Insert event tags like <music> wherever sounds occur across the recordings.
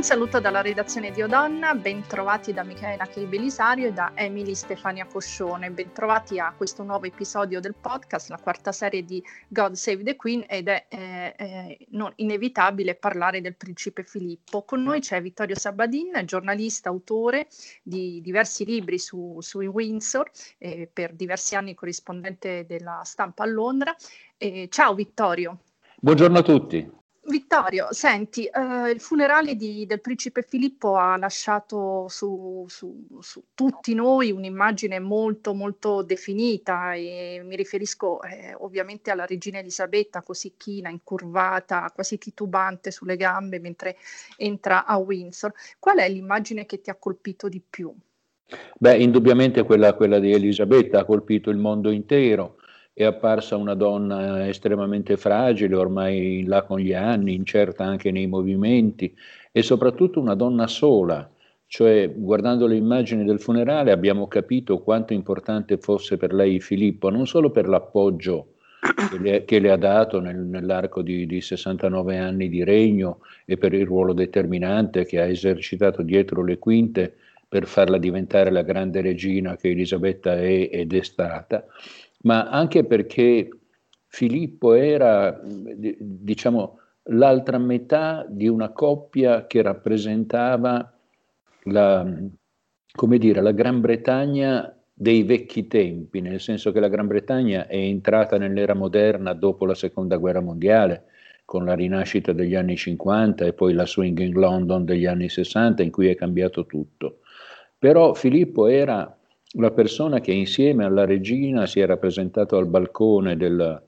Un saluto dalla redazione di Odonna, bentrovati da Michaela Kei Belisario e da Emily Stefania Coscione, bentrovati a questo nuovo episodio del podcast, la quarta serie di God Save the Queen ed è eh, eh, inevitabile parlare del principe Filippo. Con noi c'è Vittorio Sabadin, giornalista, autore di diversi libri su, sui Windsor, eh, per diversi anni corrispondente della stampa a Londra. ciao Vittorio. Buongiorno a tutti. Vittorio, senti, eh, il funerale di, del principe Filippo ha lasciato su, su, su, tutti noi un'immagine molto molto definita e mi riferisco eh, ovviamente alla regina Elisabetta così china, incurvata, quasi titubante sulle gambe mentre entra a Windsor. Qual è l'immagine che ti ha colpito di più? Beh, indubbiamente quella, quella di Elisabetta ha colpito il mondo intero è apparsa una donna estremamente fragile, ormai là con gli anni, incerta anche nei movimenti e soprattutto una donna sola. Cioè, guardando le immagini del funerale abbiamo capito quanto importante fosse per lei Filippo, non solo per l'appoggio che le, che le ha dato nel, nell'arco di, di 69 anni di regno e per il ruolo determinante che ha esercitato dietro le quinte per farla diventare la grande regina che Elisabetta è ed è stata, ma anche perché Filippo era, diciamo, l'altra metà di una coppia che rappresentava la, dire, la Gran Bretagna dei vecchi tempi, nel senso che la Gran Bretagna è entrata nell'era moderna dopo la Seconda Guerra Mondiale, con la rinascita degli anni 50 e poi la swinging London degli anni 60 in cui è cambiato tutto. Però Filippo era la persona che insieme alla regina si era presentato al balcone del,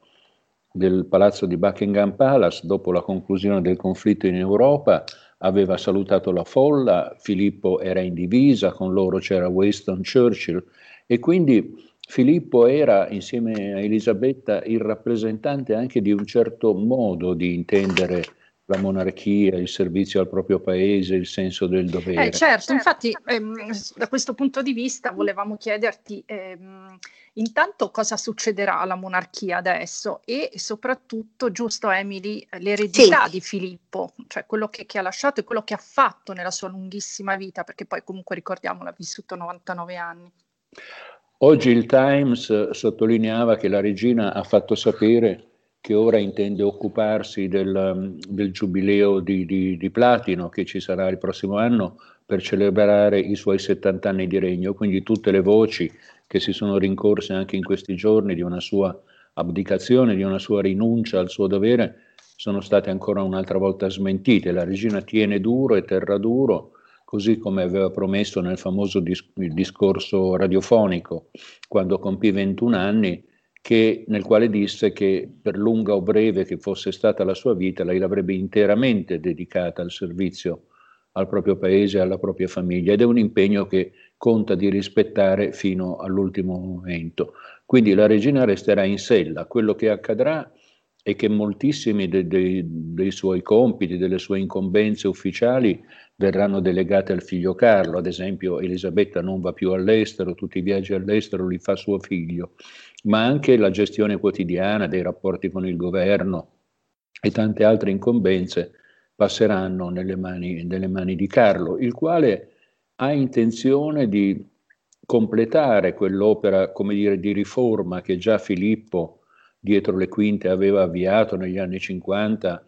del palazzo di Buckingham Palace dopo la conclusione del conflitto in Europa, aveva salutato la folla, Filippo era in divisa, con loro c'era Winston Churchill e quindi Filippo era insieme a Elisabetta il rappresentante anche di un certo modo di intendere la monarchia, il servizio al proprio paese, il senso del dovere. Eh, certo, certo, infatti ehm, da questo punto di vista volevamo chiederti ehm, intanto cosa succederà alla monarchia adesso e soprattutto, giusto Emily, l'eredità sì. di Filippo, cioè quello che, che, ha lasciato e quello che ha fatto nella sua lunghissima vita, perché poi comunque ricordiamo l'ha vissuto 99 anni. Oggi il Times sottolineava che la regina ha fatto sapere che ora intende occuparsi del, del giubileo di, di, di, platino che ci sarà il prossimo anno per celebrare i suoi 70 anni di regno, quindi tutte le voci che si sono rincorse anche in questi giorni di una sua abdicazione, di una sua rinuncia al suo dovere, sono state ancora un'altra volta smentite. La regina tiene duro e terra duro, così come aveva promesso nel famoso dis- discorso radiofonico, quando compì 21 anni, che, nel quale disse che per lunga o breve che fosse stata la sua vita, lei l'avrebbe interamente dedicata al servizio al proprio paese e alla propria famiglia ed è un impegno che conta di rispettare fino all'ultimo momento. Quindi la regina resterà in sella, quello che accadrà è che moltissimi de, de, dei suoi compiti, delle sue incombenze ufficiali verranno delegate al figlio Carlo, ad esempio Elisabetta non va più all'estero, tutti i viaggi all'estero li fa suo figlio ma anche la gestione quotidiana dei rapporti con il governo e tante altre incombenze passeranno nelle mani, nelle mani di Carlo, il quale ha intenzione di completare quell'opera, come dire, di riforma che già Filippo dietro le quinte aveva avviato negli anni 50,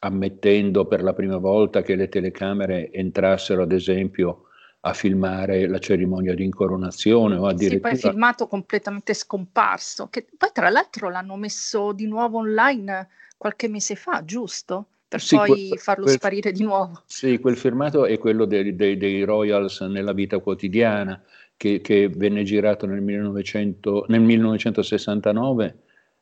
ammettendo per la prima volta che le telecamere entrassero, ad esempio, a filmare la cerimonia di incoronazione o addirittura... Sì, poi filmato completamente scomparso, che poi tra l'altro l'hanno messo di nuovo online qualche mese fa, giusto? Per sì, poi quel, farlo quel, sparire di nuovo. Sì, quel filmato è quello dei, dei, dei Royals nella vita quotidiana, che, che venne girato nel, 1900, nel 1969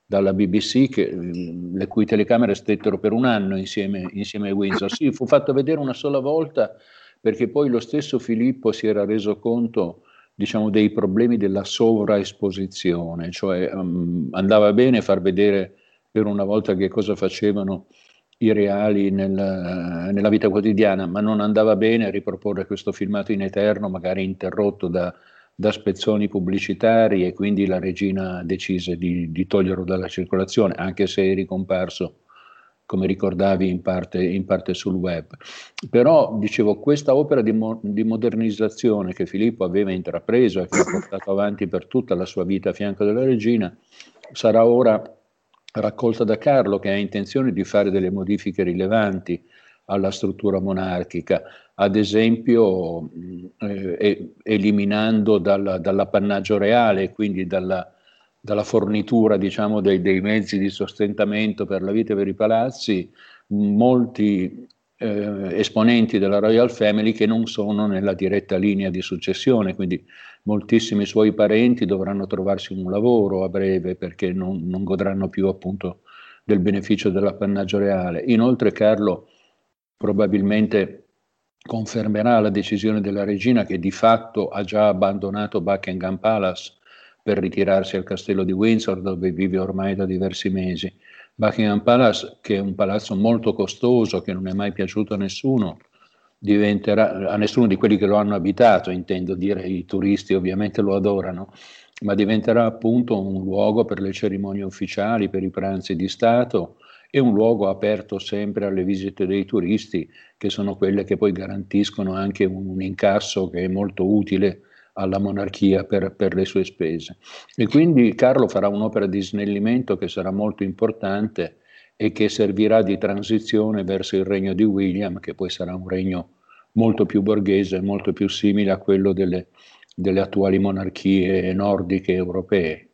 dalla BBC, che, le cui telecamere stettero per un anno insieme, insieme a Windsor. Sì, fu fatto vedere una sola volta perché poi lo stesso Filippo si era reso conto diciamo, dei problemi della sovraesposizione, cioè um, andava bene far vedere per una volta che cosa facevano i reali nel, nella vita quotidiana, ma non andava bene riproporre questo filmato in eterno, magari interrotto da, da spezzoni pubblicitari e quindi la regina decise di, di toglierlo dalla circolazione, anche se è ricomparso come ricordavi in parte, in parte, sul web. Però, dicevo, questa opera di, mo- di, modernizzazione che Filippo aveva intrapreso e che ha portato avanti per tutta la sua vita a fianco della regina, sarà ora raccolta da Carlo che ha intenzione di fare delle modifiche rilevanti alla struttura monarchica, ad esempio eh, eliminando dal, dall'appannaggio reale, quindi dalla, dalla fornitura diciamo, dei, dei, mezzi di sostentamento per la vita per i palazzi, molti eh, esponenti della Royal Family che non sono nella diretta linea di successione, quindi moltissimi suoi parenti dovranno trovarsi un lavoro a breve perché non, non godranno più appunto del beneficio dell'appannaggio reale. Inoltre Carlo probabilmente confermerà la decisione della regina che di fatto ha già abbandonato Buckingham Palace per ritirarsi al castello di Windsor dove vive ormai da diversi mesi. Buckingham Palace, che è un palazzo molto costoso, che non è mai piaciuto a nessuno, a nessuno di quelli che lo hanno abitato, intendo dire, i turisti ovviamente lo adorano, ma diventerà appunto un luogo per le cerimonie ufficiali, per i pranzi di Stato e un luogo aperto sempre alle visite dei turisti, che sono quelle che poi garantiscono anche un, un incasso che è molto utile alla monarchia per, per, le sue spese. E quindi Carlo farà un'opera di snellimento che sarà molto importante e che servirà di transizione verso il regno di William, che poi sarà un regno molto più borghese, molto più simile a quello delle, delle attuali monarchie nordiche europee.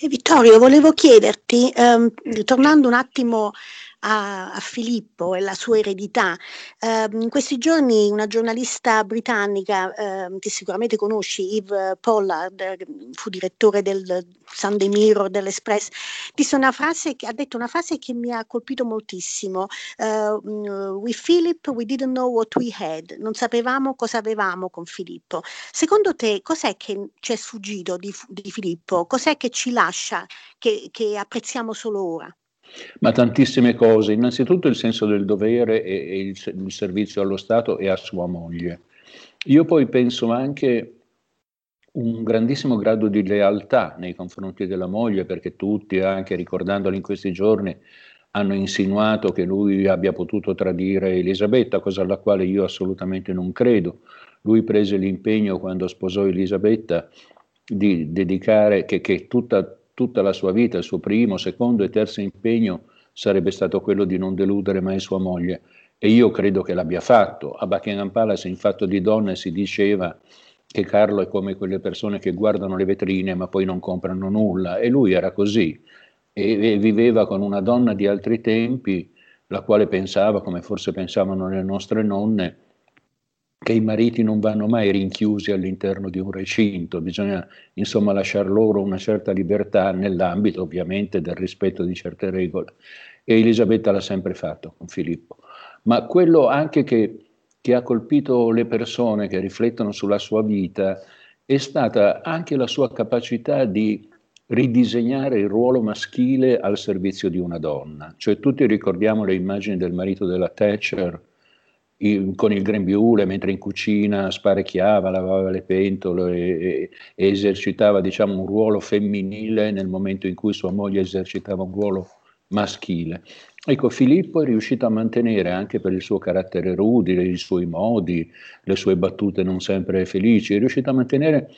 E Vittorio, volevo chiederti, ehm, tornando un attimo a, a Filippo e la sua eredità. Eh, in questi giorni una giornalista britannica eh, che sicuramente conosci, Yves Pollard, fu direttore del Sunday Mirror, dell'Express, disse una frase che, ha detto una frase che mi ha colpito moltissimo. Uh, with Philip we didn't know what we had, non sapevamo cosa avevamo con Filippo. Secondo te cos'è che ci è sfuggito di, di Filippo? Cos'è che ci lascia, che, che apprezziamo solo ora? Ma tantissime cose, innanzitutto il senso del dovere e, e il, il, servizio allo Stato e a sua moglie. Io poi penso anche un grandissimo grado di lealtà nei confronti della moglie, perché tutti, anche ricordandolo in questi giorni, hanno insinuato che lui abbia potuto tradire Elisabetta, cosa alla quale io assolutamente non credo. Lui prese l'impegno quando sposò Elisabetta di dedicare, che, che tutta, tutta la sua vita, il suo primo, secondo e terzo impegno sarebbe stato quello di non deludere mai sua moglie. E io credo che l'abbia fatto. A Buckingham Palace in fatto di donne si diceva che Carlo è come quelle persone che guardano le vetrine ma poi non comprano nulla e lui era così e, e viveva con una donna di altri tempi la quale pensava, come forse pensavano le nostre nonne, che i mariti non vanno mai rinchiusi all'interno di un recinto, bisogna insomma lasciar loro una certa libertà nell'ambito ovviamente del rispetto di certe regole. E Elisabetta l'ha sempre fatto con Filippo. Ma quello anche che, che ha colpito le persone che riflettono sulla sua vita è stata anche la sua capacità di ridisegnare il ruolo maschile al servizio di una donna. Cioè tutti ricordiamo le immagini del marito della Thatcher in, con il grembiule mentre in cucina sparecchiava, lavava le pentole e, e, esercitava diciamo, un ruolo femminile nel momento in cui sua moglie esercitava un ruolo maschile. Ecco, Filippo è riuscito a mantenere anche per il suo carattere rude, i suoi modi, le sue battute non sempre felici, è riuscito a mantenere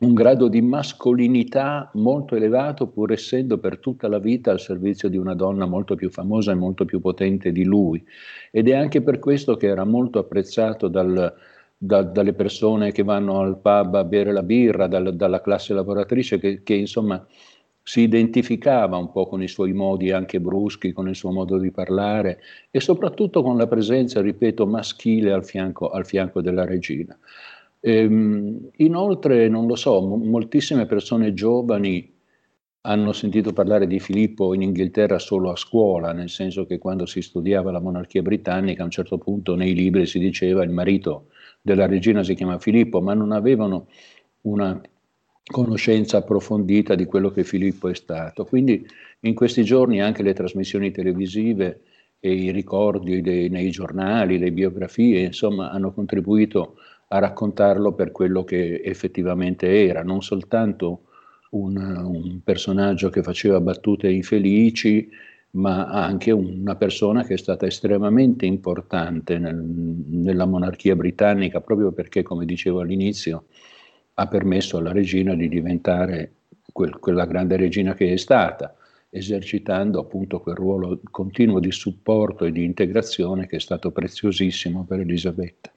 un grado di mascolinità molto elevato, pur essendo per tutta la vita al servizio di una donna molto più famosa e molto più potente di lui. Ed è anche per questo che era molto apprezzato dal, da, dalle persone che vanno al pub a bere la birra, dal, dalla classe lavoratrice, che, che insomma si identificava un po' con i suoi modi anche bruschi, con il suo modo di parlare e soprattutto con la presenza, ripeto, maschile al fianco, al fianco della regina. Ehm, inoltre, non lo so, m- moltissime persone giovani hanno sentito parlare di Filippo in Inghilterra solo a scuola, nel senso che quando si studiava la monarchia britannica a un certo punto nei libri si diceva il marito della regina si chiama Filippo, ma non avevano una conoscenza approfondita di quello che Filippo è stato. Quindi in questi giorni anche le trasmissioni televisive e i ricordi dei, nei giornali, le biografie, insomma, hanno contribuito a raccontarlo per quello che effettivamente era, non soltanto un, un personaggio che faceva battute infelici, ma anche una persona che è stata estremamente importante nel, nella monarchia britannica, proprio perché, come dicevo all'inizio, ha permesso alla regina di diventare quel, quella grande regina che è stata, esercitando appunto quel ruolo continuo di supporto e di integrazione che è stato preziosissimo per Elisabetta.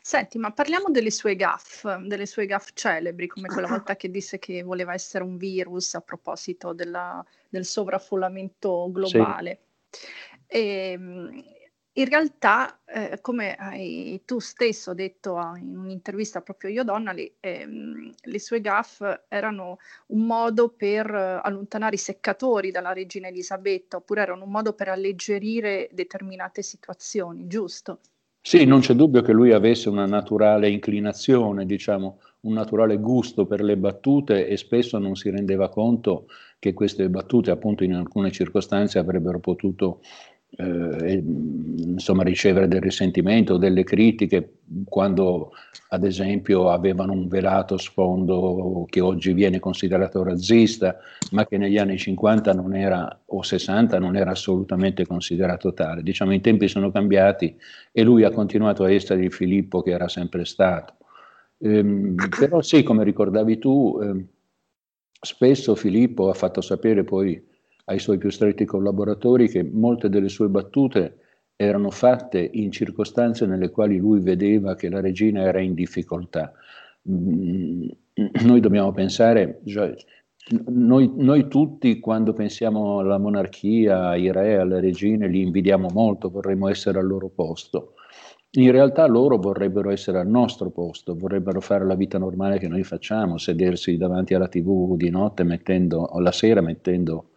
Senti, ma parliamo delle sue gaffe, delle sue gaffe celebri, come quella volta che disse che voleva essere un virus a proposito della, del sovraffollamento globale. Sì. Ehm, e, in realtà, eh, come hai tu stesso detto a, in un'intervista proprio io Donnelly, ehm, le sue gaffe erano un modo per eh, allontanare i seccatori dalla regina Elisabetta, oppure erano un modo per alleggerire determinate situazioni, giusto? Sì, non c'è dubbio che lui avesse una naturale inclinazione, diciamo, un naturale gusto per le battute e spesso non si rendeva conto che queste battute, appunto, in alcune circostanze avrebbero potuto eh, insomma, ricevere del risentimento, delle critiche, quando ad esempio avevano un velato sfondo che oggi viene considerato razzista, ma che negli anni 50 non era, o 60 non era assolutamente considerato tale. Diciamo i tempi sono cambiati e lui ha continuato a essere il Filippo che era sempre stato. Ehm, però sì, come ricordavi tu, eh, spesso Filippo ha fatto sapere poi ai suoi più stretti collaboratori che molte delle sue battute erano fatte in circostanze nelle quali lui vedeva che la regina era in difficoltà. Mm, noi dobbiamo pensare, cioè, noi, noi, tutti quando pensiamo alla monarchia, ai re, alle regine, li invidiamo molto, vorremmo essere al loro posto. In realtà loro vorrebbero essere al nostro posto, vorrebbero fare la vita normale che noi facciamo, sedersi davanti alla tv di notte mettendo, o la sera mettendo met,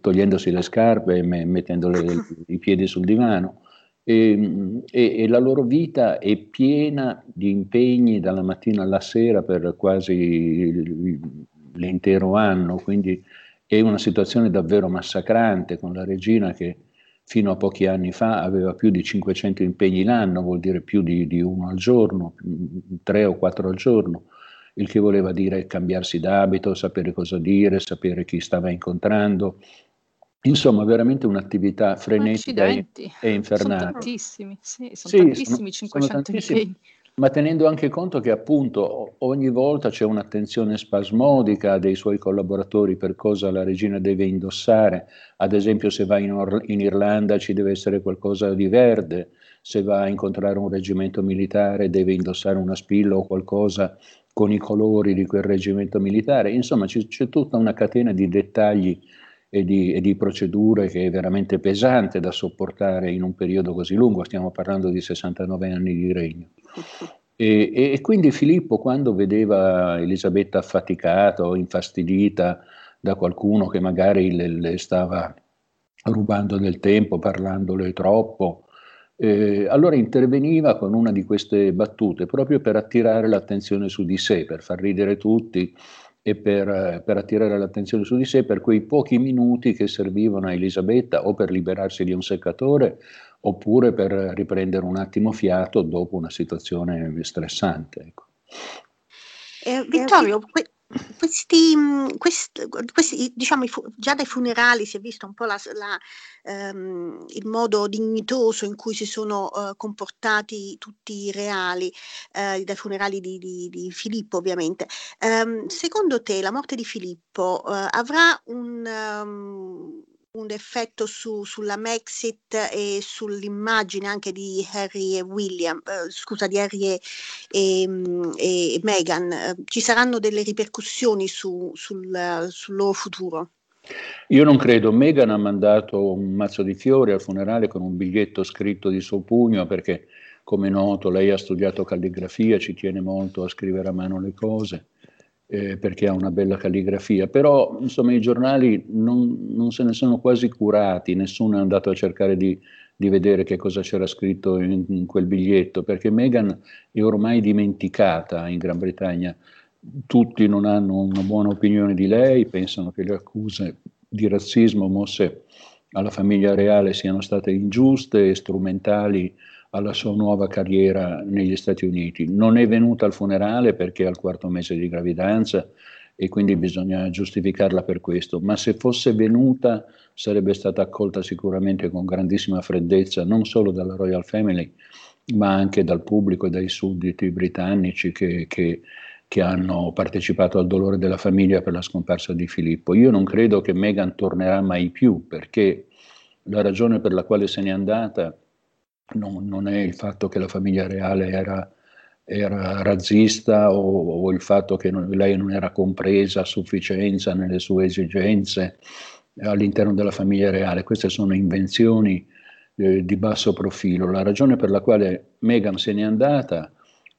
togliendosi le scarpe e me, mettendo le, <laughs> i piedi sul divano. E, e, e, la loro vita è piena di impegni dalla mattina alla sera per quasi l'intero anno, quindi è una situazione davvero massacrante con la regina che fino a pochi anni fa aveva più di 500 impegni l'anno, vuol dire più di, di uno al giorno, tre o quattro al giorno, il che voleva dire cambiarsi d'abito, sapere cosa dire, sapere chi stava incontrando. Insomma, veramente un'attività frenetica e, e, infernale. Sono tantissimi, sì, sono sì, tantissimi, sono, 500 sono tantissimi, Ma tenendo anche conto che appunto ogni volta c'è un'attenzione spasmodica dei suoi collaboratori per cosa la regina deve indossare, ad esempio se va in, Or- in Irlanda ci deve essere qualcosa di verde, se va a incontrare un reggimento militare deve indossare una spilla o qualcosa con i colori di quel reggimento militare, insomma c'è, c'è tutta una catena di dettagli e di, e di, procedure che è veramente pesante da sopportare in un periodo così lungo, stiamo parlando di 69 anni di regno. E, e quindi Filippo quando vedeva Elisabetta affaticata o infastidita da qualcuno che magari le, le stava rubando del tempo, parlandole troppo, eh, allora interveniva con una di queste battute proprio per attirare l'attenzione su di sé, per far ridere tutti e per, per, attirare l'attenzione su di sé per quei pochi minuti che servivano a Elisabetta o per liberarsi di un seccatore oppure per riprendere un attimo fiato dopo una situazione stressante. Ecco. Eh, Vittorio, que- questi, mhmm, quest, questi diciamo, già dai funerali si è visto un po' la, la, um, il modo dignitoso in cui si sono uh, comportati tutti i reali, uh, dai funerali di, di, di Filippo ovviamente. Um, secondo te la morte di Filippo uh, avrà un... Um, un effetto su, sulla Mexit e sull'immagine anche di Harry e William, eh, scusa, di Harry e, e, e Meghan. Eh, ci saranno delle ripercussioni su, sul, sul loro futuro? Io non credo. Meghan ha mandato un mazzo di fiori al funerale con un biglietto scritto di suo pugno perché, come noto, lei ha studiato calligrafia, ci tiene molto a scrivere a mano le cose eh, perché ha una bella calligrafia, però insomma i giornali non, non, se ne sono quasi curati, nessuno è andato a cercare di, di vedere che cosa c'era scritto in, in, quel biglietto, perché Meghan è ormai dimenticata in Gran Bretagna, tutti non hanno una buona opinione di lei, pensano che le accuse di razzismo mosse alla famiglia reale siano state ingiuste e strumentali alla sua nuova carriera negli Stati Uniti. Non è venuta al funerale perché è al quarto mese di gravidanza e quindi bisogna giustificarla per questo, ma se fosse venuta sarebbe stata accolta sicuramente con grandissima freddezza, non solo dalla Royal Family, ma anche dal pubblico e dai sudditi britannici che, che, che hanno partecipato al dolore della famiglia per la scomparsa di Filippo. Io non credo che Meghan tornerà mai più, perché la ragione per la quale se n'è andata non, non è il fatto che la famiglia reale era era razzista o, o, il fatto che non, lei non era compresa a sufficienza nelle sue esigenze all'interno della famiglia reale. Queste sono invenzioni eh, di basso profilo. La ragione per la quale Meghan se n'è andata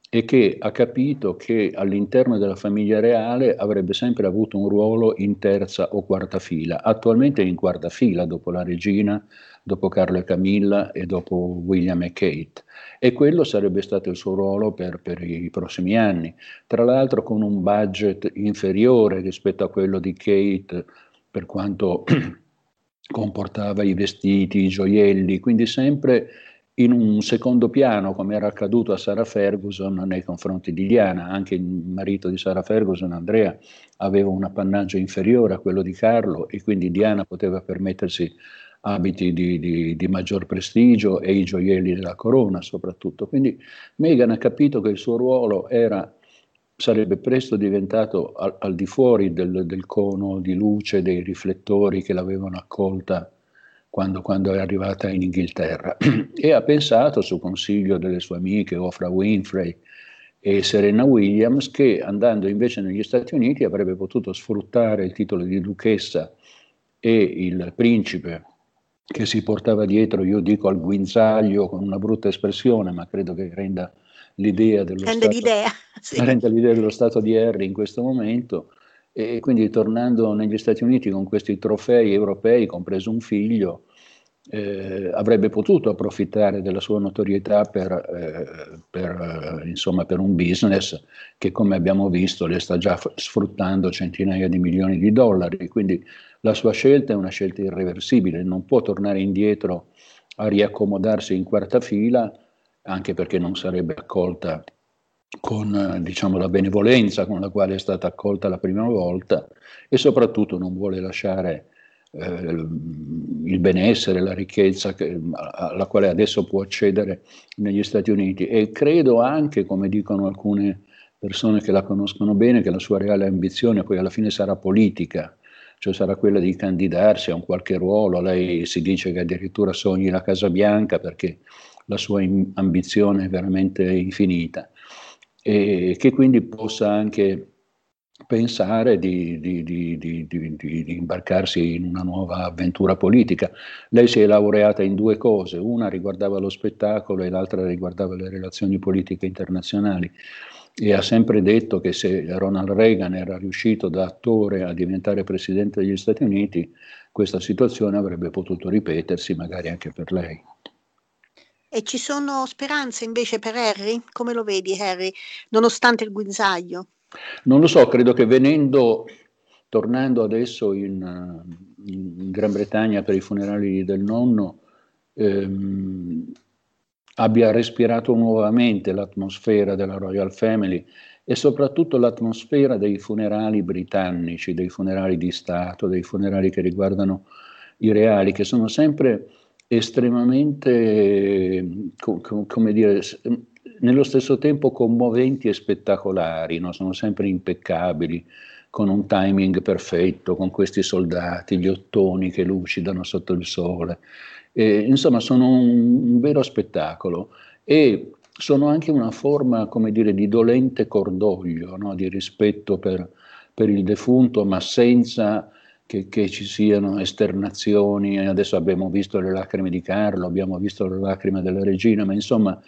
è che ha capito che all'interno della famiglia reale avrebbe sempre avuto un ruolo in terza o quarta fila. Attualmente è in quarta fila dopo la regina, dopo Carlo e Camilla e dopo William e Kate e quello sarebbe stato il suo ruolo per, per, i prossimi anni. Tra l'altro con un budget inferiore rispetto a quello di Kate per quanto <clears throat> comportava i vestiti, i gioielli, quindi sempre in un secondo piano, come era accaduto a Sarah Ferguson nei confronti di Diana. Anche il marito di Sarah Ferguson, Andrea, aveva un appannaggio inferiore a quello di Carlo e quindi Diana poteva permettersi abiti di, di, di, maggior prestigio e i gioielli della corona soprattutto. Quindi Meghan ha capito che il suo ruolo era, sarebbe presto diventato al, al di fuori del, del, cono di luce dei riflettori che l'avevano accolta quando, quando, è arrivata in Inghilterra <clears throat> e ha pensato, su consiglio delle sue amiche Ofra Winfrey e Serena Williams, che andando invece negli Stati Uniti avrebbe potuto sfruttare il titolo di duchessa e il principe che si portava dietro, io dico al guinzaglio con una brutta espressione, ma credo che renda l'idea dello, rende stato, l'idea, <laughs> sì. renda l'idea dello stato di Harry in questo momento. E quindi tornando negli Stati Uniti con questi trofei europei, compreso un figlio, eh, avrebbe potuto approfittare della sua notorietà per, eh, per, eh, insomma, per, un business che, come abbiamo visto, le sta già f- sfruttando centinaia di milioni di dollari. Quindi la sua scelta è una scelta irreversibile, non può tornare indietro a riaccomodarsi in quarta fila, anche perché non sarebbe accolta con diciamo, la benevolenza con la quale è stata accolta la prima volta e soprattutto non vuole lasciare eh, il benessere, la ricchezza che, alla quale adesso può accedere negli Stati Uniti e credo anche, come dicono alcune persone che la conoscono bene, che la sua reale ambizione poi alla fine sarà politica, cioè sarà quella di candidarsi a un qualche ruolo. Lei si dice che addirittura sogni la Casa Bianca perché la sua ambizione è veramente infinita e che quindi possa anche pensare di, di, di, di, imbarcarsi in una nuova avventura politica. Lei si è laureata in due cose, una riguardava lo spettacolo e l'altra riguardava le relazioni politiche internazionali e ha sempre detto che se Ronald Reagan era riuscito da attore a diventare presidente degli Stati Uniti, questa situazione avrebbe potuto ripetersi magari anche per lei. E ci sono speranze invece per Harry? Come lo vedi Harry, nonostante il guinzaglio? Non lo so, credo che venendo, tornando adesso in, in Gran Bretagna per i funerali del nonno, ehm, abbia respirato nuovamente l'atmosfera della Royal Family e soprattutto l'atmosfera dei funerali britannici, dei funerali di Stato, dei funerali che riguardano i reali, che sono sempre estremamente, com- come dire, nello stesso tempo commoventi e spettacolari, no? sono sempre impeccabili, con un timing perfetto, con questi soldati, gli ottoni che lucidano sotto il sole. Eh, insomma, sono un, vero spettacolo e sono anche una forma, come dire, di dolente cordoglio, no? di rispetto per, per, il defunto, ma senza che, che, ci siano esternazioni. Adesso abbiamo visto le lacrime di Carlo, abbiamo visto le lacrime della regina, ma insomma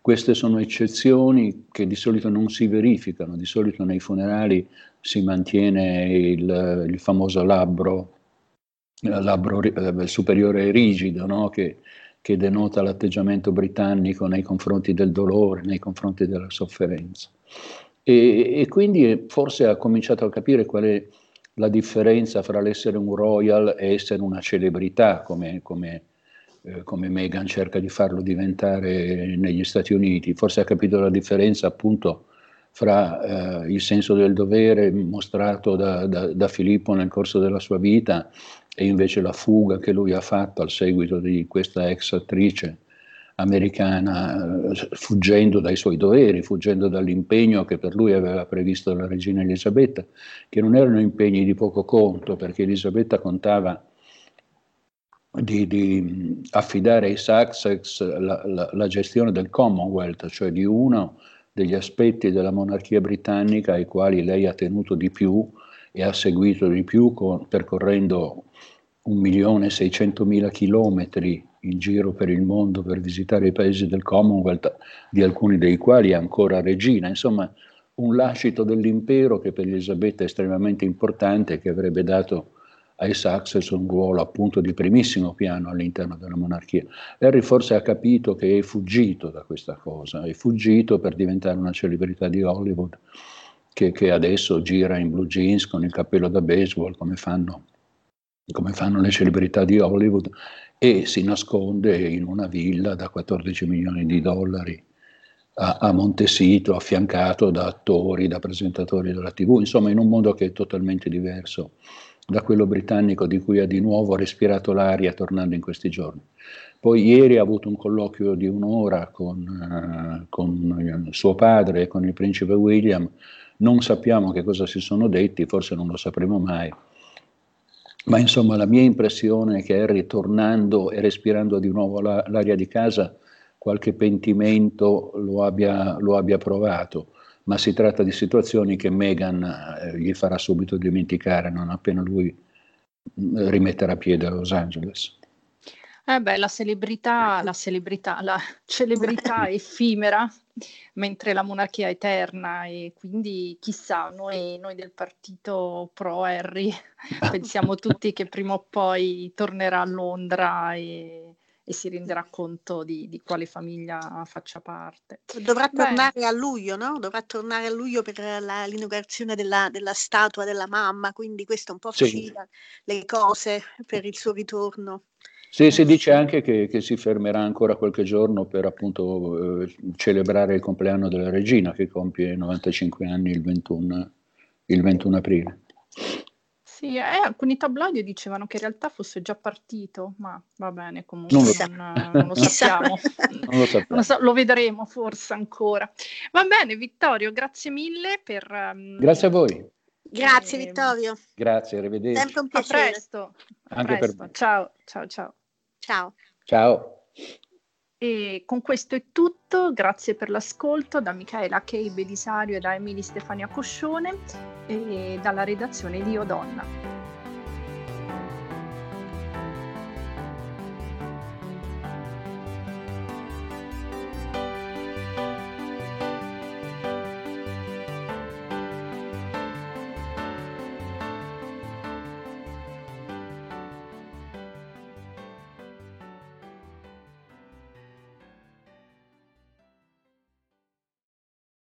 queste sono eccezioni che di solito non si verificano, di solito nei funerali si mantiene il, il famoso labbro labbro eh, superiore rigido, no? che, che, denota l'atteggiamento britannico nei confronti del dolore, nei confronti della sofferenza. E, e, quindi forse ha cominciato a capire qual è la differenza fra l'essere un royal e essere una celebrità, come, come, eh, come Meghan cerca di farlo diventare negli Stati Uniti. Forse ha capito la differenza appunto fra eh, il senso del dovere mostrato da, da, da, Filippo nel corso della sua vita e invece la fuga che lui ha fatto al seguito di questa ex attrice americana, fuggendo dai suoi doveri, fuggendo dall'impegno che per lui aveva previsto la regina Elisabetta, che non erano impegni di poco conto, perché Elisabetta contava di, di affidare ai Sussex la, la, la, gestione del Commonwealth, cioè di uno degli aspetti della monarchia britannica ai quali lei ha tenuto di più e ha seguito di più con, percorrendo 1.600.000 chilometri in giro per il mondo per visitare i paesi del Commonwealth, di alcuni dei quali è ancora regina, insomma un lascito dell'impero che per Elisabetta è estremamente importante e che avrebbe dato ai Sussex un ruolo appunto di primissimo piano all'interno della monarchia. Harry forse ha capito che è fuggito da questa cosa, è fuggito per diventare una celebrità di Hollywood che, che adesso gira in blue jeans con il cappello da baseball come fanno, come fanno le celebrità di Hollywood e si nasconde in una villa da 14 milioni di dollari a, a Montesito, affiancato da attori, da presentatori della TV, insomma in un mondo che è totalmente diverso da quello britannico di cui ha di nuovo respirato l'aria tornando in questi giorni. Poi ieri ha avuto un colloquio di un'ora con, uh, con suo padre e con il principe William, non sappiamo che cosa si sono detti, forse non lo sapremo mai, ma insomma la mia impressione è che Harry tornando e respirando di nuovo la, l'aria di casa, qualche pentimento lo abbia, lo abbia provato ma si tratta di situazioni che Meghan eh, gli farà subito dimenticare non appena lui mm, rimetterà piede a Los Angeles. Eh beh, la celebrità, la celebrità, la celebrità <laughs> effimera, mentre la monarchia è eterna e quindi chissà, noi, noi del partito pro Harry <laughs> pensiamo tutti che prima o poi tornerà a Londra e, e si renderà conto di, di, quale famiglia faccia parte. Dovrà Beh. tornare a luglio, no? Dovrà tornare a luglio per la, l'inaugurazione della, della, statua della mamma, quindi questo un po' sì. le cose per il suo ritorno. Sì, si dice anche che, che, si fermerà ancora qualche giorno per appunto eh, celebrare il compleanno della regina che compie 95 anni il 21, il 21 aprile. Sì, eh, alcuni tabloid dicevano che in realtà fosse già partito, ma va bene, comunque non lo, non, <laughs> non lo sappiamo. non lo, sappiamo. lo, so, lo, vedremo forse ancora. Va bene, Vittorio, grazie mille per... Um, grazie a voi. Grazie eh, Vittorio. Grazie, arrivederci. Sempre un piacere. A presto. A Anche presto. per me. Ciao, ciao, ciao. Ciao. Ciao. E con questo è tutto, grazie per l'ascolto da Michaela Kei Belisario e da Emily Stefania Coscione e dalla redazione di Odonna.